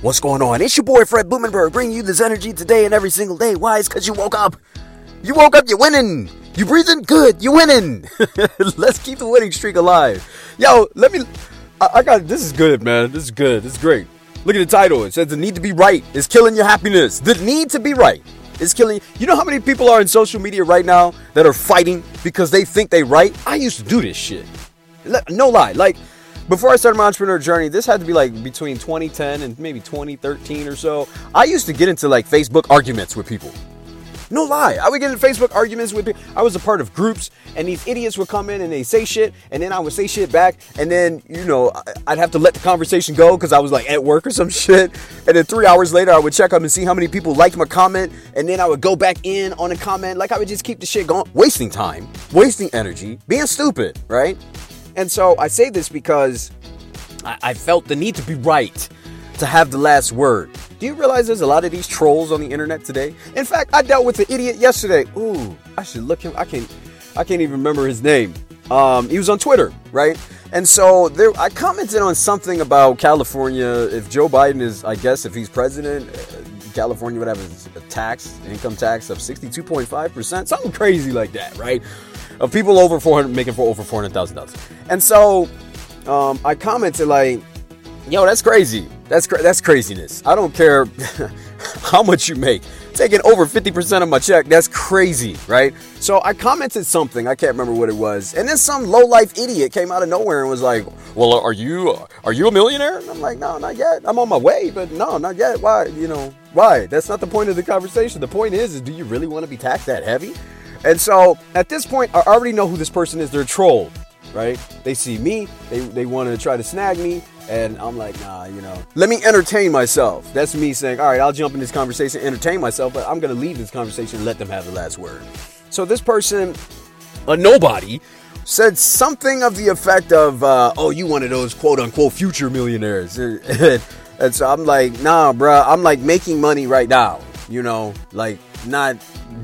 What's going on? It's your boy Fred Blumenberg bringing you this energy today and every single day. Why? It's because you woke up. You woke up, you're winning. You breathing? Good, you're winning. Let's keep the winning streak alive. Yo, let me. I, I got this is good, man. This is good. This is great. Look at the title. It says the need to be right is killing your happiness. The need to be right is killing. You know how many people are in social media right now that are fighting because they think they right? I used to do this shit. No lie. Like before I started my entrepreneur journey, this had to be like between 2010 and maybe 2013 or so. I used to get into like Facebook arguments with people. No lie. I would get into Facebook arguments with people. I was a part of groups, and these idiots would come in and they say shit, and then I would say shit back, and then, you know, I'd have to let the conversation go because I was like at work or some shit. And then three hours later, I would check up and see how many people liked my comment, and then I would go back in on a comment. Like I would just keep the shit going, wasting time, wasting energy, being stupid, right? And so I say this because I, I felt the need to be right, to have the last word. Do you realize there's a lot of these trolls on the internet today? In fact, I dealt with an idiot yesterday. Ooh, I should look him. I can't. I can't even remember his name. Um, he was on Twitter, right? And so there, I commented on something about California. If Joe Biden is, I guess, if he's president, uh, California would have a tax, income tax of 62.5%, something crazy like that, right? Of people over 400 making for over $400,000. And so um, I commented like, yo, that's crazy. That's cra- that's craziness. I don't care how much you make. Taking over 50% of my check, that's crazy, right? So I commented something, I can't remember what it was. And then some low-life idiot came out of nowhere and was like, "Well, are you are you a millionaire?" And I'm like, "No, not yet. I'm on my way, but no, not yet. Why? You know, why? That's not the point of the conversation. The point is, is do you really want to be taxed that heavy? And so at this point, I already know who this person is. They're a troll, right? They see me, they, they want to try to snag me, and I'm like, nah, you know, let me entertain myself. That's me saying, all right, I'll jump in this conversation, entertain myself, but I'm going to leave this conversation and let them have the last word. So this person, a nobody, said something of the effect of, uh, oh, you one of those quote unquote future millionaires. and so I'm like, nah, bruh, I'm like making money right now, you know, like not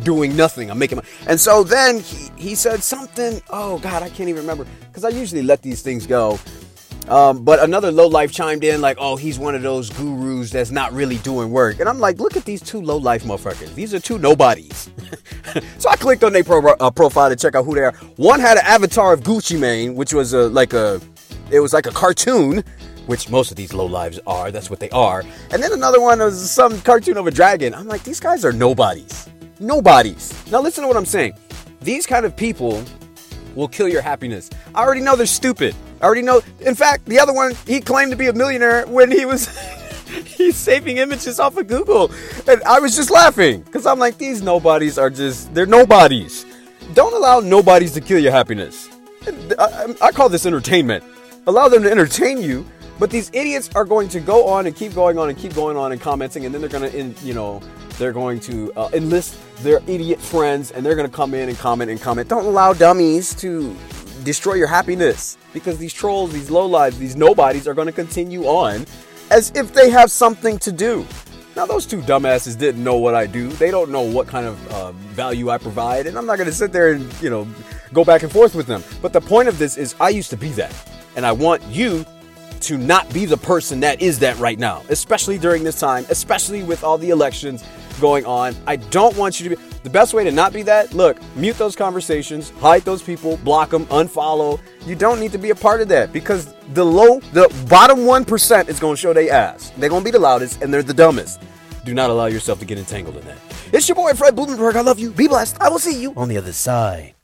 doing nothing. I'm making money. And so then he, he said something. Oh, God, I can't even remember because I usually let these things go. Um, but another low life chimed in like, "Oh, he's one of those gurus that's not really doing work." And I'm like, "Look at these two low life motherfuckers. These are two nobodies." so I clicked on their pro- uh, profile to check out who they are. One had an avatar of Gucci Mane, which was a like a, it was like a cartoon, which most of these low lives are. That's what they are. And then another one was some cartoon of a dragon. I'm like, these guys are nobodies. Nobodies. Now listen to what I'm saying. These kind of people will kill your happiness. I already know they're stupid. I already know. In fact, the other one, he claimed to be a millionaire when he was he's saving images off of Google. And I was just laughing because I'm like, these nobodies are just, they're nobodies. Don't allow nobodies to kill your happiness. I, uh, um, I, call this entertainment. Allow them to entertain you, but these idiots are going to go on and keep going on and keep going on and commenting, and then they're going to, you know, they're going to uh, enlist their idiot friends and they're going to come in and comment and comment. Don't allow dummies to destroy your happiness because these trolls, these low lives, these nobodies are going to continue on as if they have something to do. Now, those two dumbasses didn't know what I do. They don't know what kind of uh, value I provide, and I'm not going to sit there and, you know, go back and forth with them. But the point of this is I used to be that, and I want you to not be the person that is that right now, especially during this time, especially with all the elections going on. I don't want you to be the best way to not be that. Look, mute those conversations, hide those people, block them, unfollow. You don't need to be a part of that because the low, the bottom 1% is going to show their ass. They're going to be the loudest and they're the dumbest. Do not allow yourself to get entangled in that. It's your boy Fred Blumenberg. I love you. Be blessed. I will see you on the other side.